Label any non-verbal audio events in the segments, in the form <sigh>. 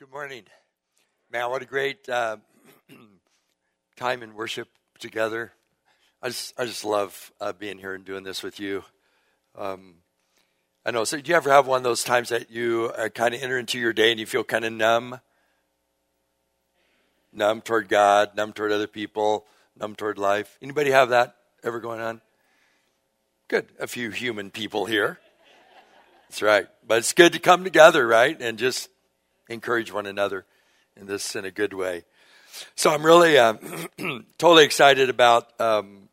good morning. Man, what a great uh, <clears throat> time in worship together. I just, I just love uh, being here and doing this with you. Um, I know. So, do you ever have one of those times that you uh, kind of enter into your day and you feel kind of numb? Numb toward God, numb toward other people, numb toward life. Anybody have that ever going on? Good. A few human people here. That's right. But it's good to come together, right? And just encourage one another in this in a good way. So I'm really uh, <clears throat> totally excited about um,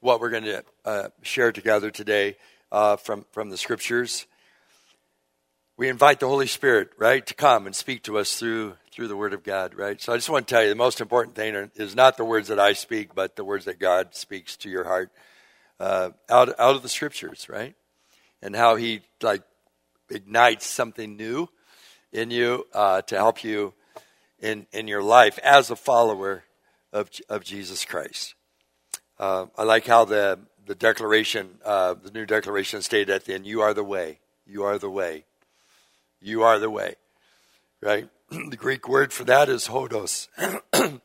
what we're going to uh, share together today uh, from from the scriptures. We invite the Holy Spirit, right, to come and speak to us through through the Word of God, right. So I just want to tell you the most important thing is not the words that I speak, but the words that God speaks to your heart uh, out out of the scriptures, right, and how He like ignites something new in you uh, to help you in, in your life as a follower of, of Jesus Christ. Uh, I like how the, the declaration, uh, the new declaration stated at the end, you are the way, you are the way, you are the way, right? <clears throat> the Greek word for that is hodos. <clears throat>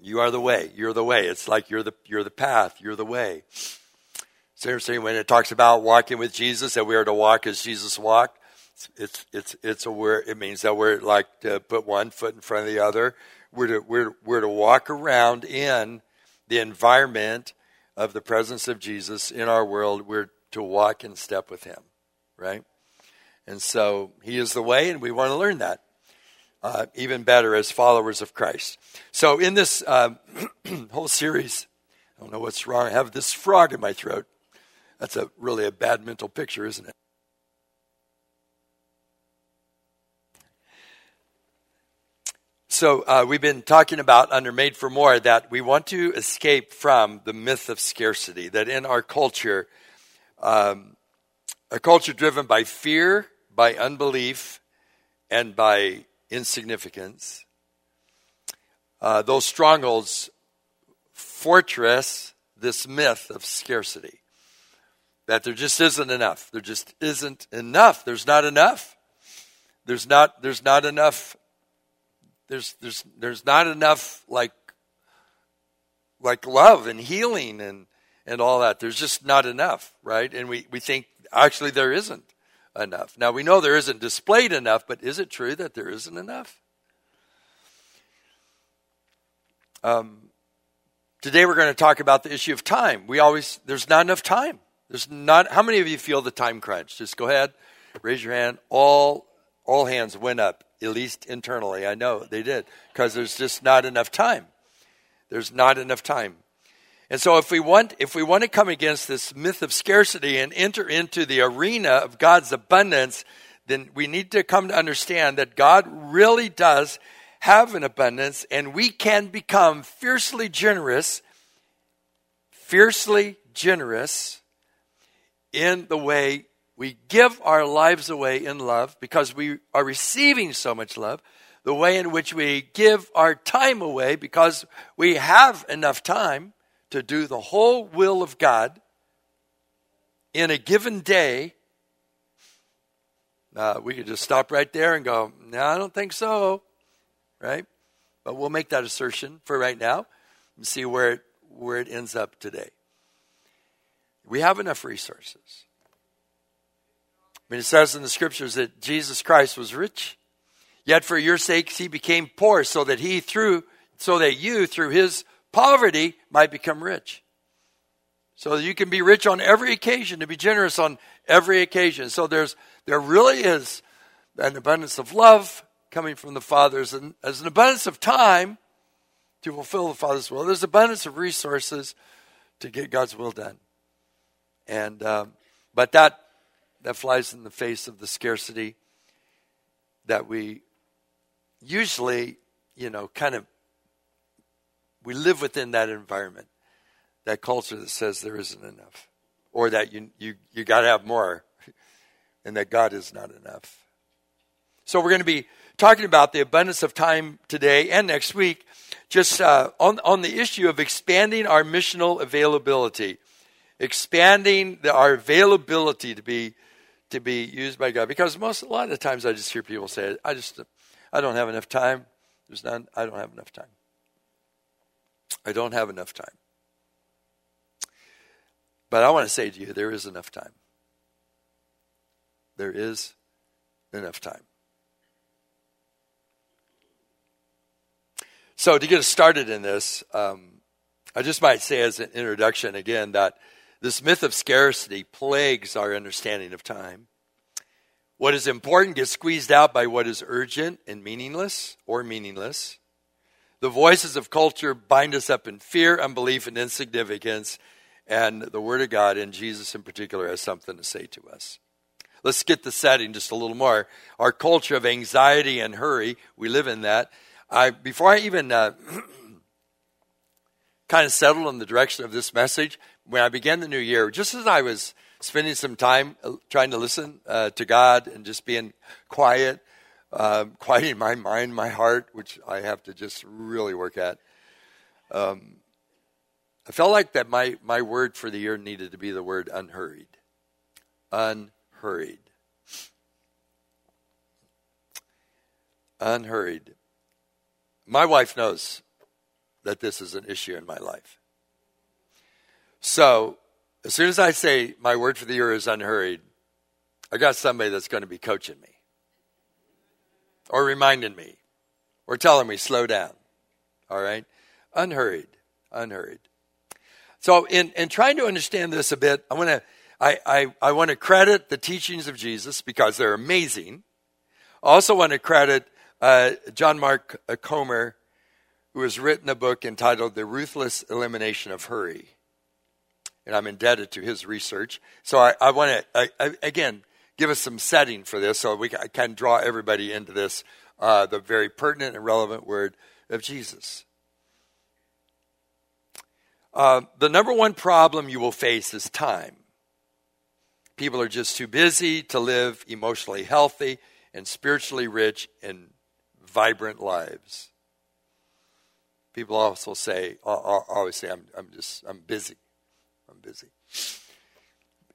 you are the way, you're the way. It's like you're the, you're the path, you're the way. Seriously, when it talks about walking with Jesus, that we are to walk as Jesus walked, it's it's it's a word. It means that we're like to put one foot in front of the other. We're to we're we're to walk around in the environment of the presence of Jesus in our world. We're to walk in step with Him, right? And so He is the way, and we want to learn that uh, even better as followers of Christ. So in this uh, <clears throat> whole series, I don't know what's wrong. I have this frog in my throat. That's a really a bad mental picture, isn't it? So, uh, we've been talking about under Made for More that we want to escape from the myth of scarcity. That in our culture, um, a culture driven by fear, by unbelief, and by insignificance, uh, those strongholds fortress this myth of scarcity. That there just isn't enough. There just isn't enough. There's not enough. There's not, there's not enough there's there's there's not enough like like love and healing and and all that. There's just not enough, right? And we, we think actually there isn't enough. Now we know there isn't displayed enough, but is it true that there isn't enough? Um, today we're going to talk about the issue of time. We always there's not enough time. There's not. How many of you feel the time crunch? Just go ahead, raise your hand. All all hands went up at least internally. I know they did because there's just not enough time. There's not enough time. And so if we want if we want to come against this myth of scarcity and enter into the arena of God's abundance, then we need to come to understand that God really does have an abundance and we can become fiercely generous fiercely generous in the way we give our lives away in love because we are receiving so much love. The way in which we give our time away because we have enough time to do the whole will of God in a given day. Uh, we could just stop right there and go, No, I don't think so. Right? But we'll make that assertion for right now and see where it, where it ends up today. We have enough resources mean, it says in the scriptures that Jesus Christ was rich, yet for your sakes he became poor, so that he through, so that you through his poverty might become rich. So that you can be rich on every occasion, to be generous on every occasion. So there's there really is an abundance of love coming from the Father, as an, as an abundance of time to fulfill the Father's will. There's abundance of resources to get God's will done. And um, but that that flies in the face of the scarcity that we usually, you know, kind of we live within that environment, that culture that says there isn't enough, or that you you you got to have more, <laughs> and that God is not enough. So we're going to be talking about the abundance of time today and next week, just uh, on on the issue of expanding our missional availability, expanding the, our availability to be to be used by God. Because most, a lot of times I just hear people say, I just, I don't have enough time. There's none. I don't have enough time. I don't have enough time. But I want to say to you, there is enough time. There is enough time. So, to get us started in this, um, I just might say as an introduction again that this myth of scarcity plagues our understanding of time. What is important gets squeezed out by what is urgent and meaningless or meaningless. The voices of culture bind us up in fear, unbelief, and insignificance, and the Word of God, and Jesus in particular, has something to say to us. Let's get the setting just a little more. Our culture of anxiety and hurry, we live in that. I, before I even uh, <clears throat> kind of settled on the direction of this message, when I began the new year, just as I was spending some time uh, trying to listen uh, to God and just being quiet, um, <laughs> quieting my mind, my heart, which I have to just really work at. Um, I felt like that my, my word for the year needed to be the word unhurried. Unhurried. Unhurried. My wife knows that this is an issue in my life. So as soon as I say my word for the year is unhurried, I got somebody that's going to be coaching me or reminding me or telling me slow down. All right? Unhurried. Unhurried. So in, in trying to understand this a bit, I want to I, I, I want to credit the teachings of Jesus because they're amazing. I also want to credit uh, John Mark Comer, who has written a book entitled The Ruthless Elimination of Hurry and I'm indebted to his research. So I, I want to, again, give us some setting for this so we can, draw everybody into this, uh, the very pertinent and relevant word of Jesus. Uh, the number one problem you will face is time. People are just too busy to live emotionally healthy and spiritually rich and vibrant lives. People also say, "I always say, I'm, I'm just, I'm busy. I'm busy.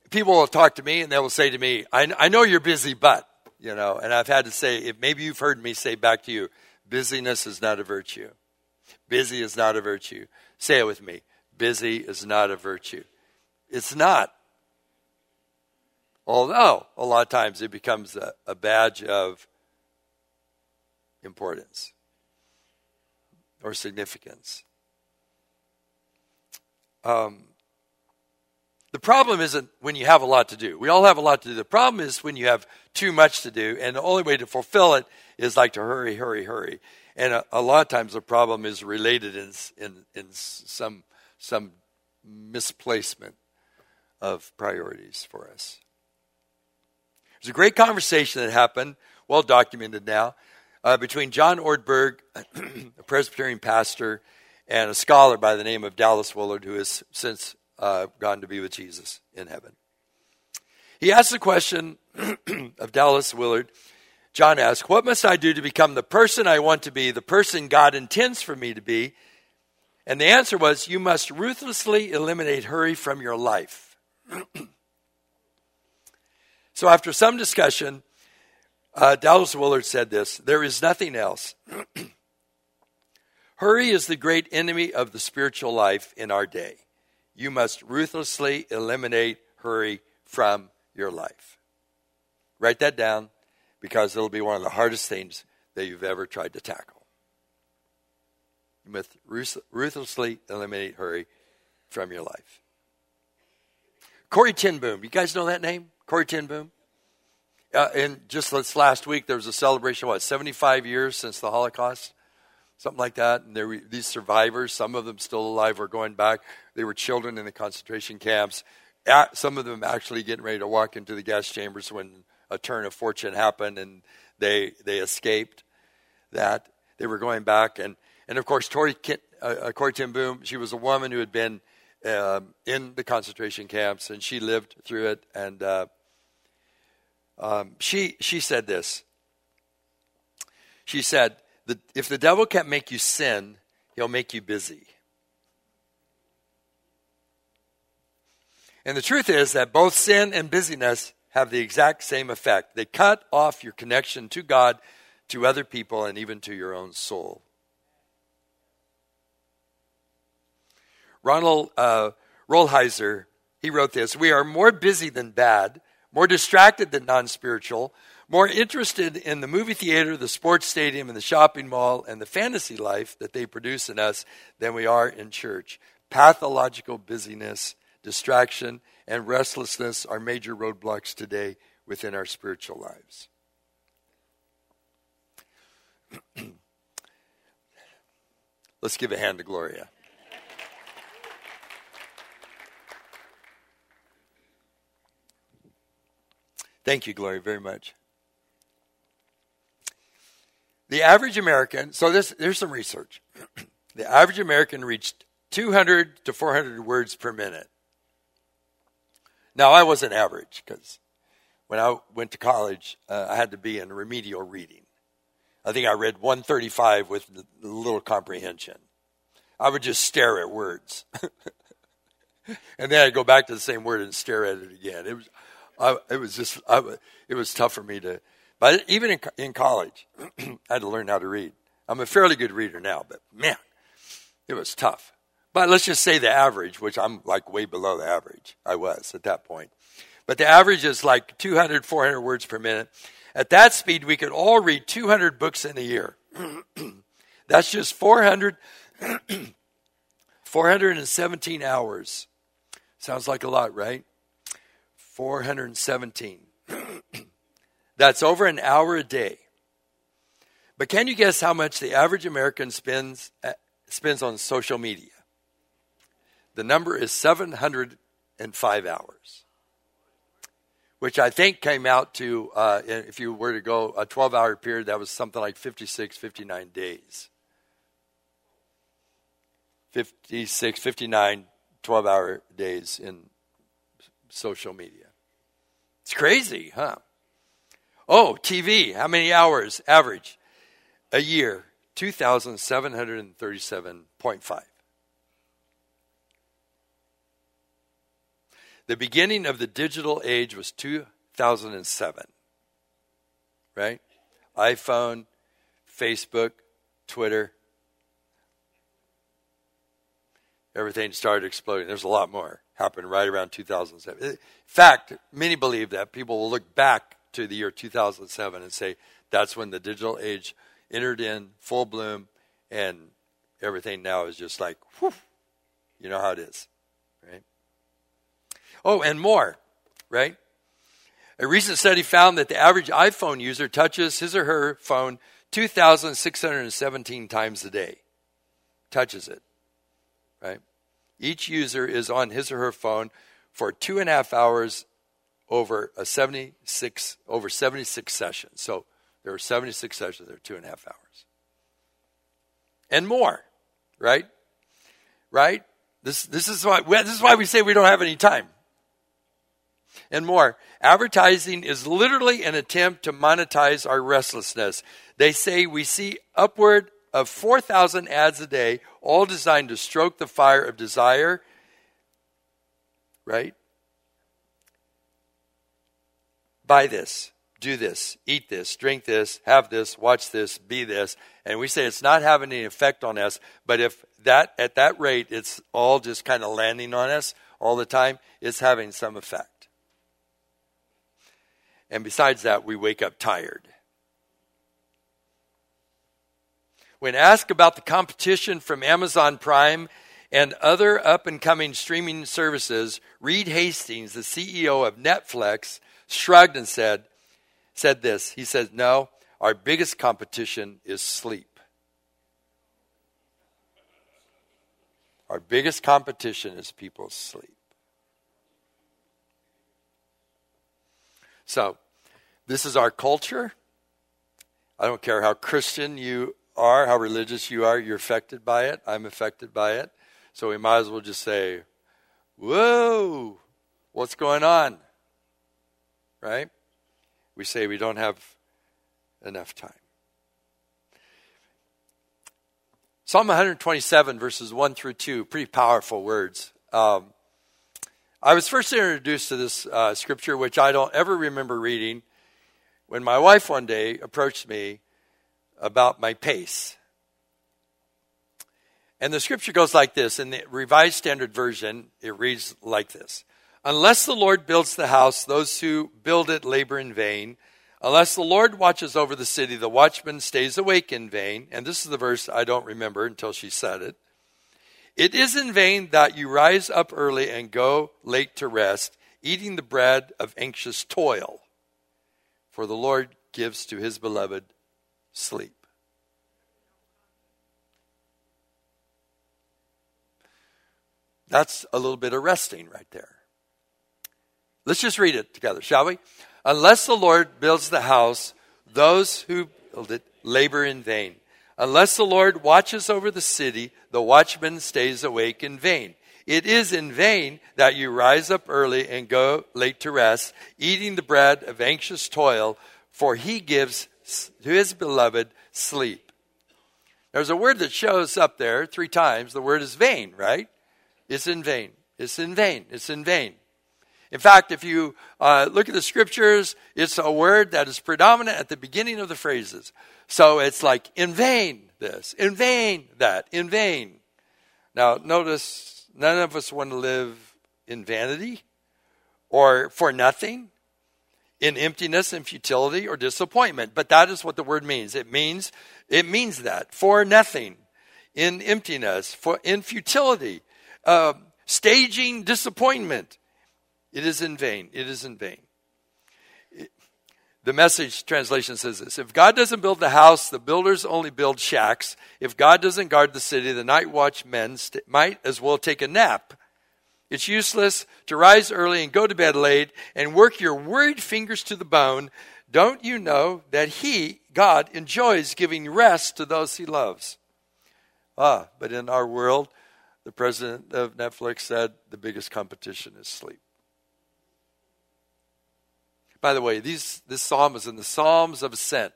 People will talk to me and they will say to me, I, I know you're busy, but, you know, and I've had to say, if maybe you've heard me say back to you, busyness is not a virtue. Busy is not a virtue. Say it with me. Busy is not a virtue. It's not. Although, a lot of times it becomes a, a badge of importance or significance. Um, the problem isn't when you have a lot to do. We all have a lot to do. The problem is when you have too much to do, and the only way to fulfill it is like to hurry, hurry, hurry. And a, a lot of times the problem is related in, in, in some, some misplacement of priorities for us. There's a great conversation that happened, well documented now, uh, between John Ortberg, <clears throat> a Presbyterian pastor, and a scholar by the name of Dallas Willard, who has since uh, gone to be with Jesus in heaven. He asked the question <clears throat> of Dallas Willard. John asked, What must I do to become the person I want to be, the person God intends for me to be? And the answer was, You must ruthlessly eliminate hurry from your life. <clears throat> so, after some discussion, uh, Dallas Willard said this There is nothing else. <clears throat> hurry is the great enemy of the spiritual life in our day you must ruthlessly eliminate hurry from your life. Write that down because it'll be one of the hardest things that you've ever tried to tackle. You must ruthlessly eliminate hurry from your life. Corrie ten Boom, you guys know that name? Corrie ten Boom? Uh, and just this last week, there was a celebration, what, 75 years since the Holocaust? Something like that. And were these survivors, some of them still alive, were going back. They were children in the concentration camps. Some of them actually getting ready to walk into the gas chambers when a turn of fortune happened and they they escaped that. They were going back. And, and of course, Tori, uh, uh, Corrie ten Boom, she was a woman who had been um, in the concentration camps and she lived through it. And uh, um, she, she said this. She said, the, if the devil can't make you sin, he'll make you busy. And the truth is that both sin and busyness have the exact same effect. They cut off your connection to God, to other people and even to your own soul. Ronald uh, Rolheiser, he wrote this We are more busy than bad, more distracted than non spiritual, more interested in the movie theater, the sports stadium, and the shopping mall, and the fantasy life that they produce in us than we are in church. Pathological busyness, distraction, and restlessness are major roadblocks today within our spiritual lives. <clears throat> Let's give a hand to Gloria. Thank you, Gloria, very much. The average American, so this, there's some research. <clears throat> the average American reached 200 to 400 words per minute. Now, I wasn't average because when I went to college, uh, I had to be in remedial reading. I think I read 135 with little comprehension. I would just stare at words. <laughs> and then I'd go back to the same word and stare at it again. It was, I, it was just, I, it was tough for me to, but even in, in college, <clears throat> I had to learn how to read. I'm a fairly good reader now, but man, it was tough. But let's just say the average, which I'm like way below the average. I was at that point. But the average is like 200, 400 words per minute. At that speed, we could all read 200 books in a year. <clears throat> That's just 400, <clears throat> 417 hours. Sounds like a lot, right? 417. That's over an hour a day. But can you guess how much the average American spends, uh, spends on social media? The number is 705 hours, which I think came out to, uh, if you were to go a 12 hour period, that was something like 56, 59 days. 56, 59, 12 hour days in social media. It's crazy, huh? Oh, TV. How many hours average? A year, 2,737.5. The beginning of the digital age was 2007, right? iPhone, Facebook, Twitter. Everything started exploding. There's a lot more happened right around 2007. In fact, many believe that people will look back to the year 2007 and say that's when the digital age entered in full bloom and everything now is just like, whew, you know how it is, right? Oh, and more, right? A recent study found that the average iPhone user touches his or her phone 2,617 times a day. Touches it, right? Each user is on his or her phone for two and a half hours over a 76 over 76 sessions. So there are 76 sessions, there are two and a half hours. And more, right? Right? This, this, is why, this is why we say we don't have any time. And more. Advertising is literally an attempt to monetize our restlessness. They say we see upward of 4,000 ads a day, all designed to stroke the fire of desire, right? Buy this, do this, eat this, drink this, have this, watch this, be this. And we say it's not having any effect on us, but if that at that rate it's all just kind of landing on us all the time, it's having some effect. And besides that, we wake up tired. When asked about the competition from Amazon Prime and other up and coming streaming services, Reed Hastings, the CEO of Netflix, shrugged and said, said this. He said, No, our biggest competition is sleep. Our biggest competition is people's sleep. So, this is our culture. I don't care how Christian you are, how religious you are, you're affected by it. I'm affected by it. So we might as well just say, Whoa, what's going on? Right? We say we don't have enough time. Psalm 127, verses 1 through 2, pretty powerful words. Um, I was first introduced to this uh, scripture, which I don't ever remember reading, when my wife one day approached me about my pace. And the scripture goes like this in the Revised Standard Version, it reads like this Unless the Lord builds the house, those who build it labor in vain. Unless the Lord watches over the city, the watchman stays awake in vain. And this is the verse I don't remember until she said it. It is in vain that you rise up early and go late to rest, eating the bread of anxious toil, for the Lord gives to his beloved sleep. That's a little bit of resting right there. Let's just read it together, shall we? Unless the Lord builds the house, those who build it labor in vain. Unless the Lord watches over the city, the watchman stays awake in vain. It is in vain that you rise up early and go late to rest, eating the bread of anxious toil, for he gives to his beloved sleep. There's a word that shows up there three times. The word is vain, right? It's in vain. It's in vain. It's in vain. In fact, if you uh, look at the scriptures, it's a word that is predominant at the beginning of the phrases. So it's like, in vain this, in vain that, in vain. Now, notice none of us want to live in vanity or for nothing, in emptiness and futility or disappointment. But that is what the word means. It means it means that for nothing, in emptiness, for in futility, uh, staging disappointment. It is in vain. It is in vain. the message translation says this If God doesn't build the house, the builders only build shacks. If God doesn't guard the city, the night watchmen st- might as well take a nap. It's useless to rise early and go to bed late and work your worried fingers to the bone. Don't you know that He, God, enjoys giving rest to those He loves? Ah, but in our world, the president of Netflix said the biggest competition is sleep. By the way, these, this psalm is in the Psalms of Ascent,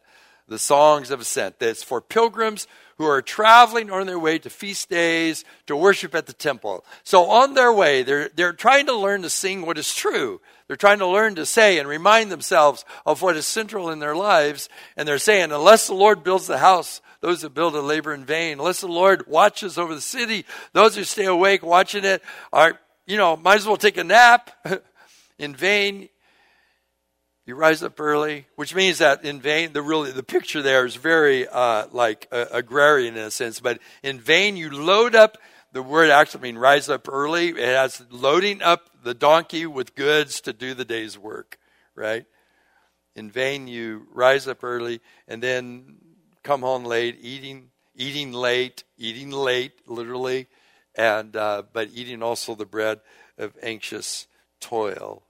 the Songs of Ascent. That's for pilgrims who are traveling on their way to feast days to worship at the temple. So on their way, they're, they're trying to learn to sing what is true. They're trying to learn to say and remind themselves of what is central in their lives. And they're saying, unless the Lord builds the house, those that build it labor in vain. Unless the Lord watches over the city, those who stay awake watching it are, you know, might as well take a nap <laughs> in vain. You rise up early, which means that in vain, the really the picture there is very uh, like uh, agrarian in a sense. But in vain, you load up. The word actually means rise up early. It has loading up the donkey with goods to do the day's work, right? In vain, you rise up early and then come home late, eating eating late, eating late, literally, and uh, but eating also the bread of anxious toil,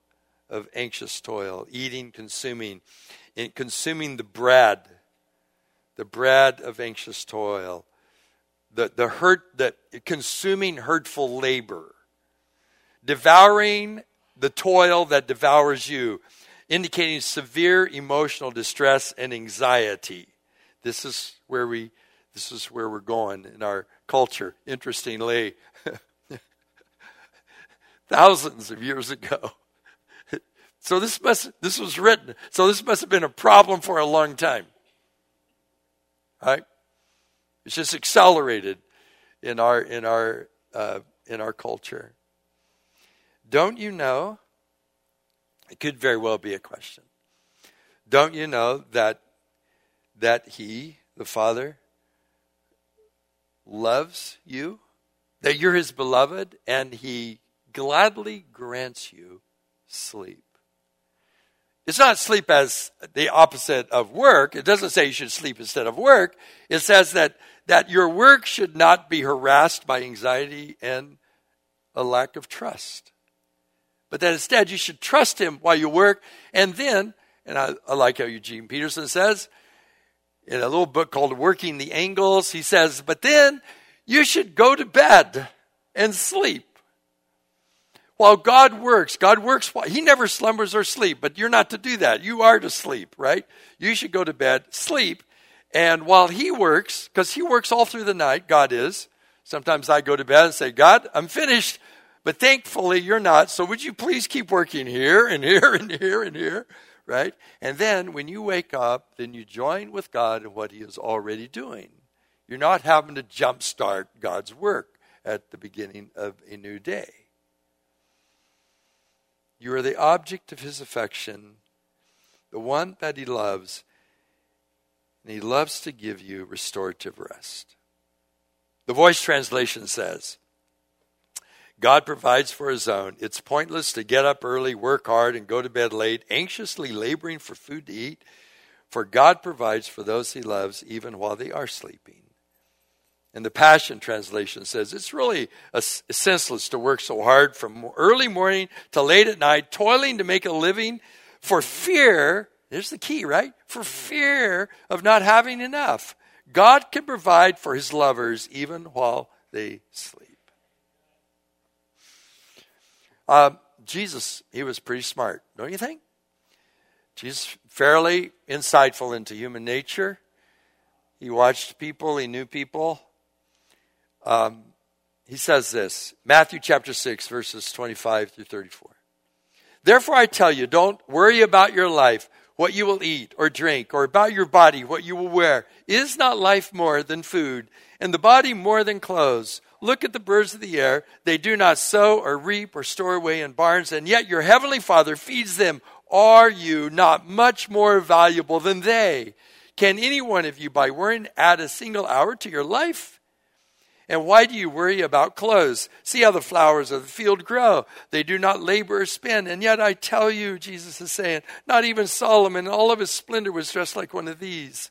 of anxious toil, eating, consuming, and consuming the bread, the bread of anxious toil, the the hurt that consuming hurtful labor, devouring the toil that devours you, indicating severe emotional distress and anxiety. This is where we this is where we're going in our culture. Interestingly, <laughs> thousands of years ago. So this must this was written. So this must have been a problem for a long time. Right? It's just accelerated in our in our uh, in our culture. Don't you know? It could very well be a question. Don't you know that that He, the Father, loves you, that you're His beloved, and He gladly grants you sleep. It's not sleep as the opposite of work. It doesn't say you should sleep instead of work. It says that, that your work should not be harassed by anxiety and a lack of trust. But that instead you should trust Him while you work. And then, and I, I like how Eugene Peterson says, in a little book called Working the Angles, he says, but then you should go to bed and sleep. While God works, God works, He never slumbers or sleep, but you're not to do that. You are to sleep, right? You should go to bed, sleep, and while He works, because He works all through the night, God is, sometimes I go to bed and say, God, I'm finished, but thankfully you're not, so would you please keep working here and here and here and here, right? And then when you wake up, then you join with God in what He is already doing. You're not having to jumpstart God's work at the beginning of a new day. You are the object of His affection, the one that He loves, and He loves to give you restorative rest. The voice translation says, God provides for his own. It's pointless to get up early, work hard, and go to bed late, anxiously laboring for food to eat, for God provides for those he loves even while they are sleeping. And the Passion Translation says it's really senseless to work so hard from early morning to late at night, toiling to make a living for fear. There's the key, right? For fear of not having enough. God can provide for his lovers even while they sleep. Uh, Jesus, he was pretty smart, don't you think? Jesus, fairly insightful into human nature. He watched people, he knew people. Um, he says this Matthew chapter 6, verses 25 through 34. Therefore, I tell you, don't worry about your life, what you will eat or drink, or about your body, what you will wear. Is not life more than food, and the body more than clothes? Look at the birds of the air. They do not sow or reap or store away in barns, and yet your heavenly Father feeds them. Are you not much more valuable than they? Can any one of you, by worrying, add a single hour to your life? And why do you worry about clothes? See how the flowers of the field grow. They do not labor or spin. And yet I tell you, Jesus is saying, not even Solomon in all of his splendor was dressed like one of these.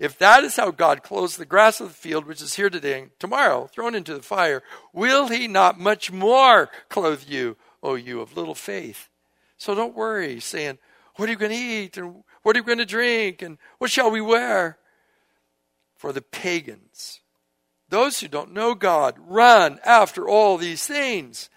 If that is how God clothes the grass of the field, which is here today and tomorrow thrown into the fire, will he not much more clothe you, O you of little faith? So don't worry, saying, What are you going to eat? And what are you going to drink? And what shall we wear? For the pagans, those who don't know God, run after all these things.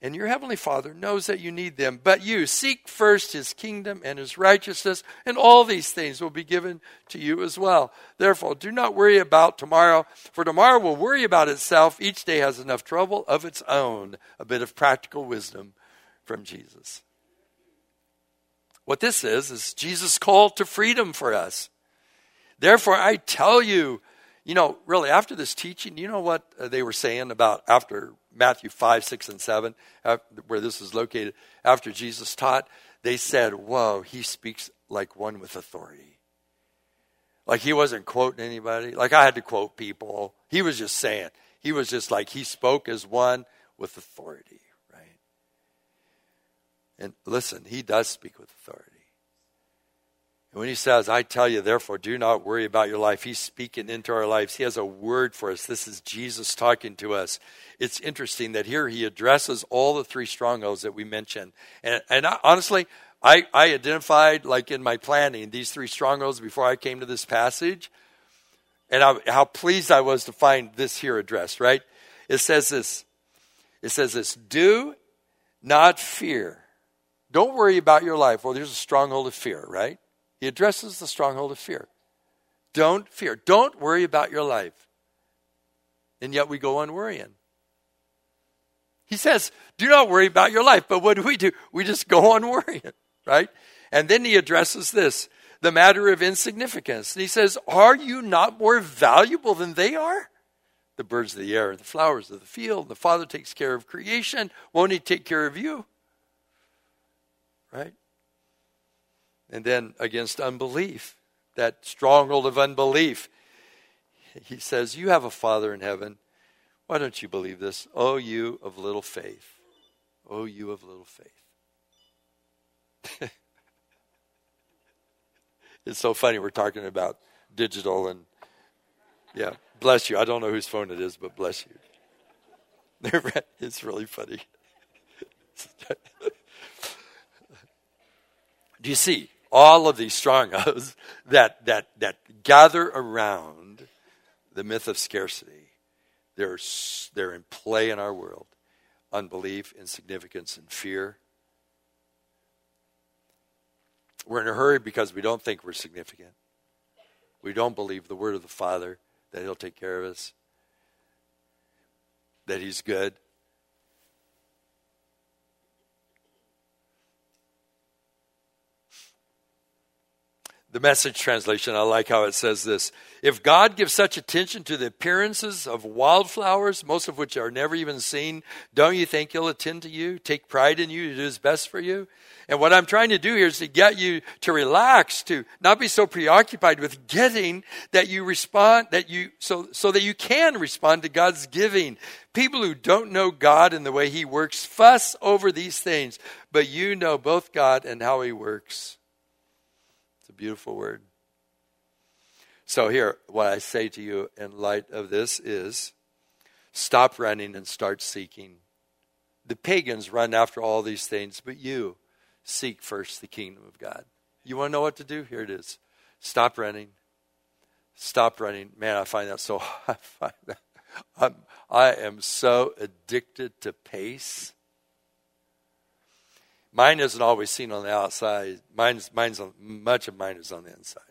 And your heavenly Father knows that you need them. But you seek first his kingdom and his righteousness, and all these things will be given to you as well. Therefore, do not worry about tomorrow, for tomorrow will worry about itself. Each day has enough trouble of its own. A bit of practical wisdom from Jesus. What this is, is Jesus' call to freedom for us. Therefore, I tell you, you know, really, after this teaching, you know what uh, they were saying about after Matthew 5, 6, and 7, uh, where this is located, after Jesus taught? They said, Whoa, he speaks like one with authority. Like he wasn't quoting anybody. Like I had to quote people. He was just saying. He was just like, he spoke as one with authority, right? And listen, he does speak with authority. And when he says, I tell you, therefore, do not worry about your life, he's speaking into our lives. He has a word for us. This is Jesus talking to us. It's interesting that here he addresses all the three strongholds that we mentioned. And, and I, honestly, I, I identified, like in my planning, these three strongholds before I came to this passage. And I, how pleased I was to find this here addressed, right? It says this. It says this Do not fear. Don't worry about your life. Well, there's a stronghold of fear, right? He addresses the stronghold of fear. Don't fear. Don't worry about your life. And yet we go on worrying. He says, do not worry about your life. But what do we do? We just go on worrying, right? And then he addresses this the matter of insignificance. And he says, Are you not more valuable than they are? The birds of the air the flowers of the field. The Father takes care of creation. Won't he take care of you? Right? And then against unbelief, that stronghold of unbelief. He says, You have a Father in heaven. Why don't you believe this? Oh, you of little faith. Oh, you of little faith. <laughs> it's so funny. We're talking about digital and, yeah, bless you. I don't know whose phone it is, but bless you. <laughs> it's really funny. <laughs> Do you see? All of these strongholds <laughs> that, that, that gather around the myth of scarcity. They're, they're in play in our world unbelief, insignificance, and fear. We're in a hurry because we don't think we're significant. We don't believe the word of the Father that He'll take care of us, that He's good. The message translation, I like how it says this. If God gives such attention to the appearances of wildflowers, most of which are never even seen, don't you think He'll attend to you, take pride in you, to do His best for you? And what I'm trying to do here is to get you to relax, to not be so preoccupied with getting that you respond, that you, so, so that you can respond to God's giving. People who don't know God and the way He works fuss over these things, but you know both God and how He works beautiful word. So, here, what I say to you in light of this is stop running and start seeking. The pagans run after all these things, but you seek first the kingdom of God. You want to know what to do? Here it is. Stop running. Stop running. Man, I find that so. <laughs> I find that I'm, I am so addicted to pace. Mine isn't always seen on the outside. Mine's, mine's on, much of mine is on the inside.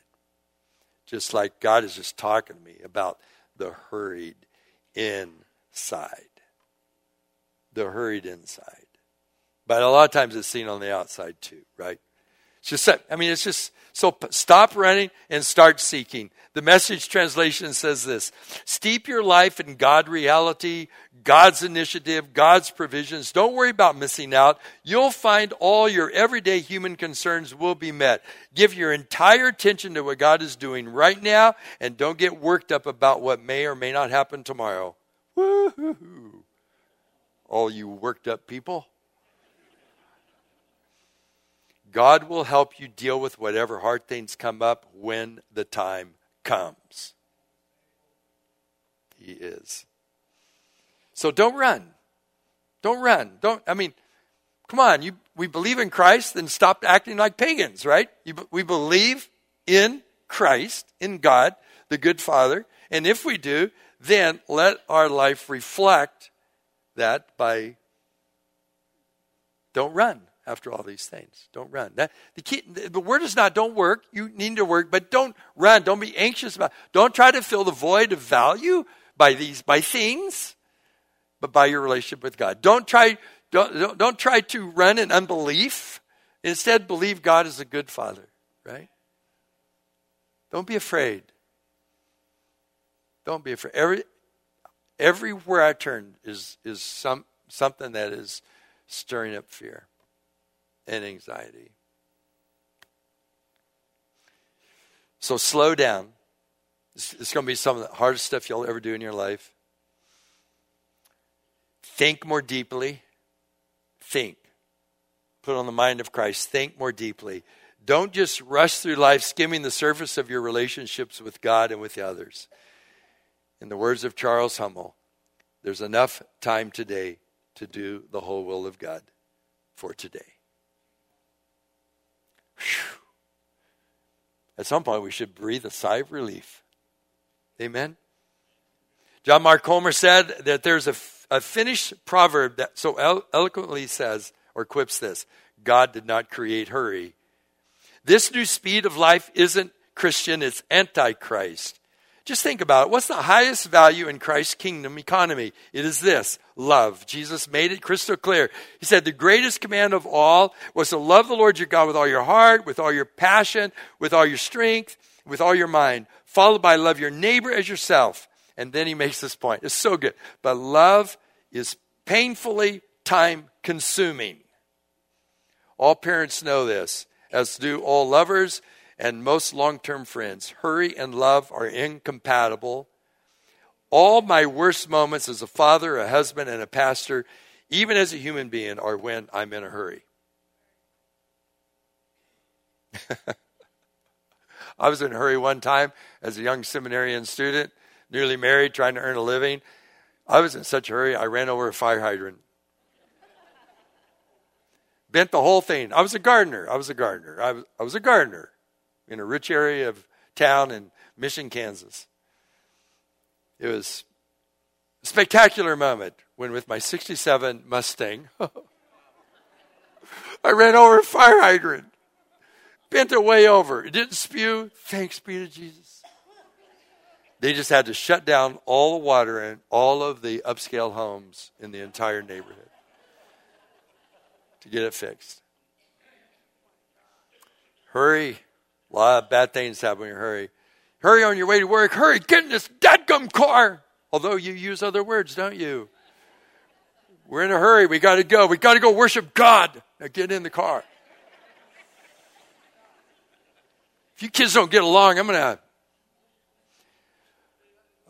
Just like God is just talking to me about the hurried inside. The hurried inside. But a lot of times it's seen on the outside too, right? It's just, I mean, it's just, so stop running and start seeking. The message translation says this Steep your life in God reality, God's initiative, God's provisions. Don't worry about missing out. You'll find all your everyday human concerns will be met. Give your entire attention to what God is doing right now and don't get worked up about what may or may not happen tomorrow. Woo-hoo-hoo. All you worked up people. God will help you deal with whatever hard things come up when the time comes. He is. So don't run. Don't run. Don't, I mean, come on. You, we believe in Christ, then stop acting like pagans, right? You, we believe in Christ, in God, the good Father. And if we do, then let our life reflect that by don't run after all these things. Don't run. That, the, key, the word is not don't work. You need to work, but don't run. Don't be anxious about. Don't try to fill the void of value by these by things, but by your relationship with God. Don't try. Don't, don't, don't try to run in unbelief. Instead, believe God is a good Father. Right? Don't be afraid. Don't be afraid. Every, everywhere I turn is is some something that is stirring up fear and anxiety. So slow down. It's, going to be some of the hardest stuff you'll ever do in your life. Think more deeply. Think. Put on the mind of Christ. Think more deeply. Don't just rush through life skimming the surface of your relationships with God and with others. In the words of Charles Hummel, there's enough time today to do the whole will of God for today. Whew. At some point, we should breathe a sigh of relief. Amen. John Mark Comer said that there's a, a Finnish proverb that so elo- eloquently says or quips this God did not create hurry. This new speed of life isn't Christian, it's antichrist. Just think about it. What's the highest value in Christ's kingdom economy? It is this love. Jesus made it crystal clear. He said the greatest command of all was to love the Lord your God with all your heart, with all your passion, with all your strength, with all your mind, followed by love your neighbor as yourself. And then he makes this point. It's so good. But love is painfully time consuming. All parents know this, as do all lovers and most long term friends. Hurry and love are incompatible. All my worst moments as a father, a husband, and a pastor, even as a human being, are when I'm in a hurry. <laughs> I was in a hurry one time as a young seminarian student, newly married, trying to earn a living. I was in such a hurry, I ran over a fire hydrant. Bent the whole thing. I was a gardener. I was a gardener. I was, I was a gardener in a rich area of town in Mission, Kansas. It was a spectacular moment when, with my 67 Mustang, <laughs> I ran over a fire hydrant, bent it way over. It didn't spew. Thanks be to Jesus. They just had to shut down all the water in all of the upscale homes in the entire neighborhood to get it fixed. Hurry A lot of bad things happen when you hurry. Hurry on your way to work. Hurry, get in this dadgum car. Although you use other words, don't you? We're in a hurry. We got to go. We got to go worship God. Now get in the car. If you kids don't get along, I'm going to.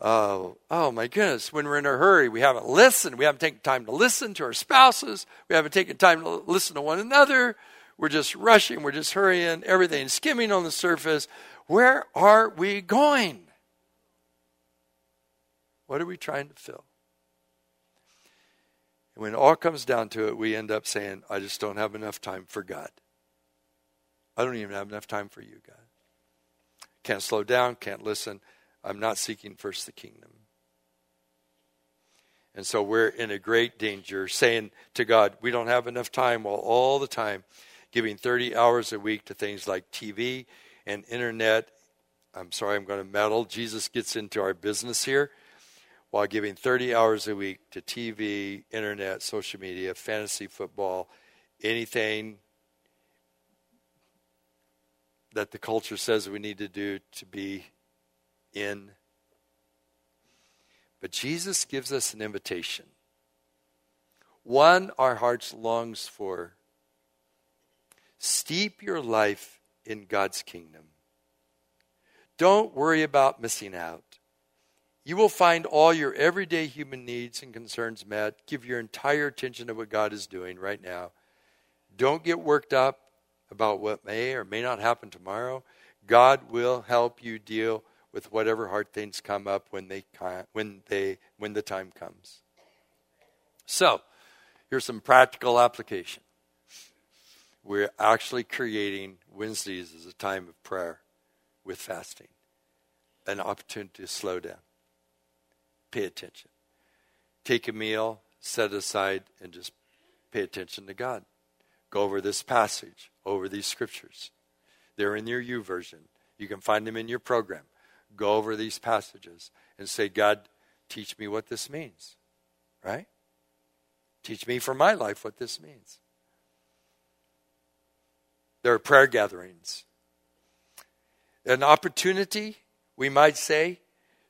Oh, oh my goodness. When we're in a hurry, we haven't listened. We haven't taken time to listen to our spouses. We haven't taken time to listen to one another. We're just rushing. We're just hurrying. Everything's skimming on the surface. Where are we going? What are we trying to fill? And when it all comes down to it, we end up saying, I just don't have enough time for God. I don't even have enough time for you, God. Can't slow down, can't listen. I'm not seeking first the kingdom. And so we're in a great danger saying to God, we don't have enough time while all the time giving 30 hours a week to things like TV and internet. I'm sorry, I'm going to meddle. Jesus gets into our business here while giving 30 hours a week to TV, internet, social media, fantasy football, anything that the culture says we need to do to be in. But Jesus gives us an invitation. One our hearts longs for. Steep your life in God's kingdom. Don't worry about missing out. You will find all your everyday human needs and concerns met. Give your entire attention to what God is doing right now. Don't get worked up about what may or may not happen tomorrow. God will help you deal with whatever hard things come up when they when they when the time comes. So, here's some practical application. We're actually creating Wednesdays as a time of prayer with fasting, an opportunity to slow down pay attention. Take a meal, set aside, and just pay attention to God. Go over this passage, over these scriptures. They're in your YouVersion. You can find them in your program. Go over these passages and say, God, teach me what this means. Right? Teach me for my life what this means. There are prayer gatherings. An opportunity, we might say,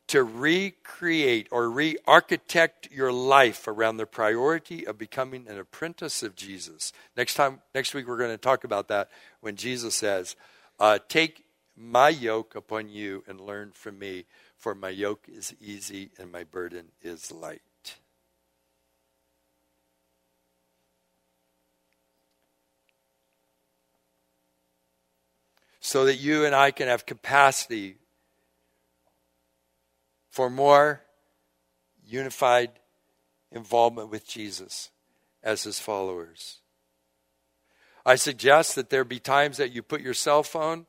to recreate or re architect your life around the priority of becoming an apprentice of Jesus. Next time, next week, we're going to talk about that when Jesus says, uh, Take my yoke upon you and learn from me, for my yoke is easy and my burden is light. So that you and I can have capacity for more unified involvement with Jesus as his followers. I suggest that there be times that you put your cell phone,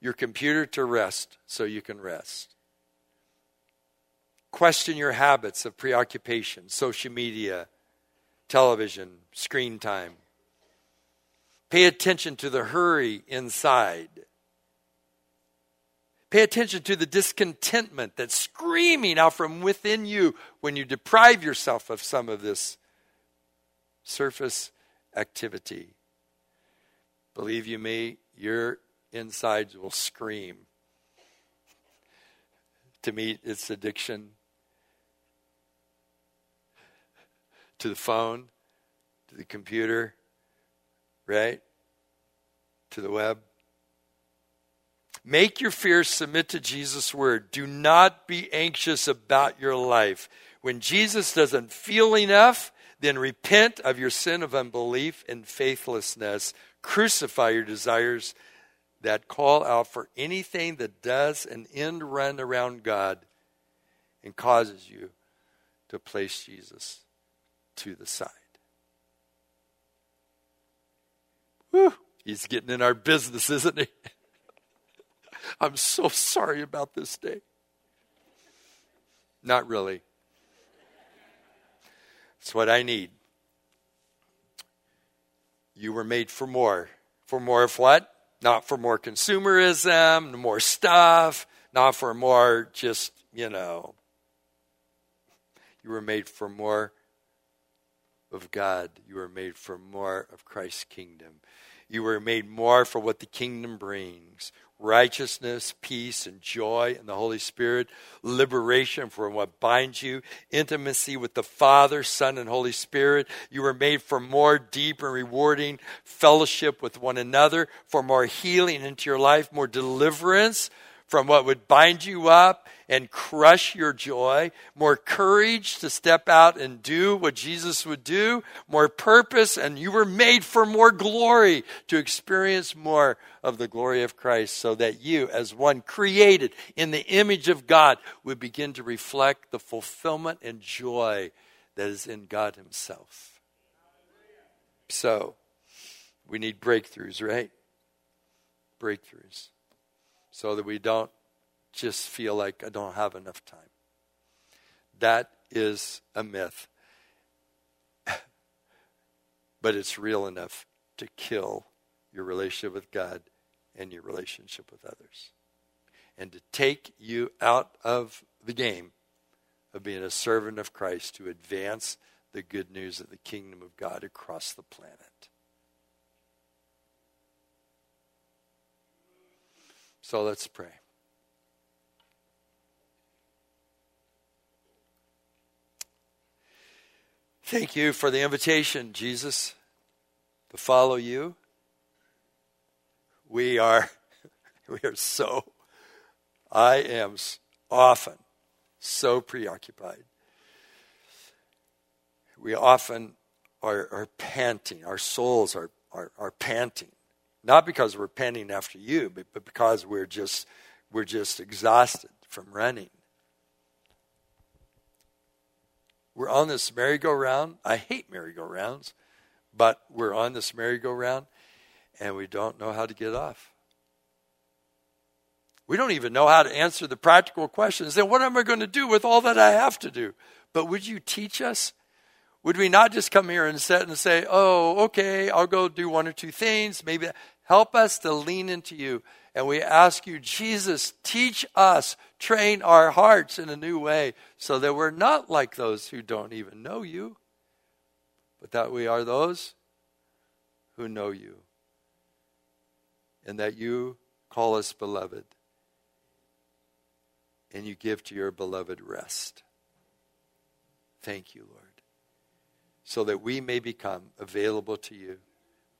your computer to rest so you can rest. Question your habits of preoccupation, social media, television, screen time. Pay attention to the hurry inside. Pay attention to the discontentment that's screaming out from within you when you deprive yourself of some of this surface activity. Believe you me, your insides will scream to meet its addiction to the phone, to the computer, right? To the web. Make your fears submit to Jesus' word. Do not be anxious about your life. When Jesus doesn't feel enough, then repent of your sin of unbelief and faithlessness. Crucify your desires that call out for anything that does an end run around God and causes you to place Jesus to the side. Whew, he's getting in our business, isn't he? <laughs> I'm so sorry about this day. Not really. It's what I need. You were made for more. For more of what? Not for more consumerism, more stuff, not for more just, you know. You were made for more of God. You were made for more of Christ's kingdom. You were made more for what the kingdom brings righteousness, peace, and joy in the Holy Spirit, liberation from what binds you, intimacy with the Father, Son, and Holy Spirit. You were made for more deep and rewarding fellowship with one another, for more healing into your life, more deliverance from what would bind you up and crush your joy, more courage to step out and do what Jesus would do, more purpose, and you were made for more glory to experience more of the glory of Christ so that you, as one created in the image of God, would begin to reflect the fulfillment and joy that is in God Himself. So, we need breakthroughs, right? Breakthroughs so that we don't just feel like I don't have enough time. That is a myth. <laughs> but it's real enough to kill your relationship with God and your relationship with others. And to take you out of the game of being a servant of Christ to advance the good news of the kingdom of God across the planet. So let's pray. Thank you for the invitation, Jesus, to follow you. We are <laughs> we are so I am often so preoccupied. We often are, are panting. Our souls are, are, are panting not because we're panting after you, but, but because we're just we're just exhausted from running. We're on this merry-go-round. I hate merry-go-rounds, but we're on this merry-go-round and we don't know how to get off. We don't even know how to answer the practical questions. Then what am I going to do with all that I have to do? But would you teach us? Would we not just come here and sit and say, oh, okay, I'll go do one or two things. Maybe help us to lean into you. And we ask you, Jesus, teach us, train our hearts in a new way so that we're not like those who don't even know you, but that we are those who know you. And that you call us beloved. And you give to your beloved rest. Thank you, Lord so that we may become available to you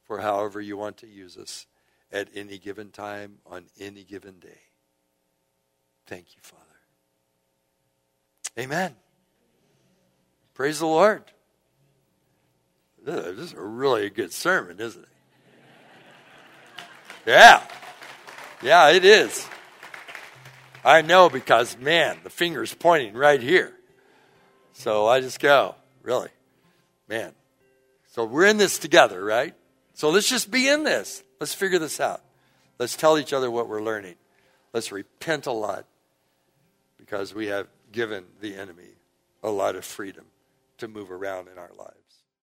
for however you want to use us at any given time on any given day. Thank you, Father. Amen. Praise the Lord. This is a really good sermon, isn't it? <laughs> Yeah. Yeah, it is. I know because, man, the finger's pointing right here. So I just go, really. Man. So we're in this together, right? So let's just be in this. Let's figure this out. Let's tell each other what we're learning. Let's repent a lot because we have given the enemy a lot of freedom to move around in our lives.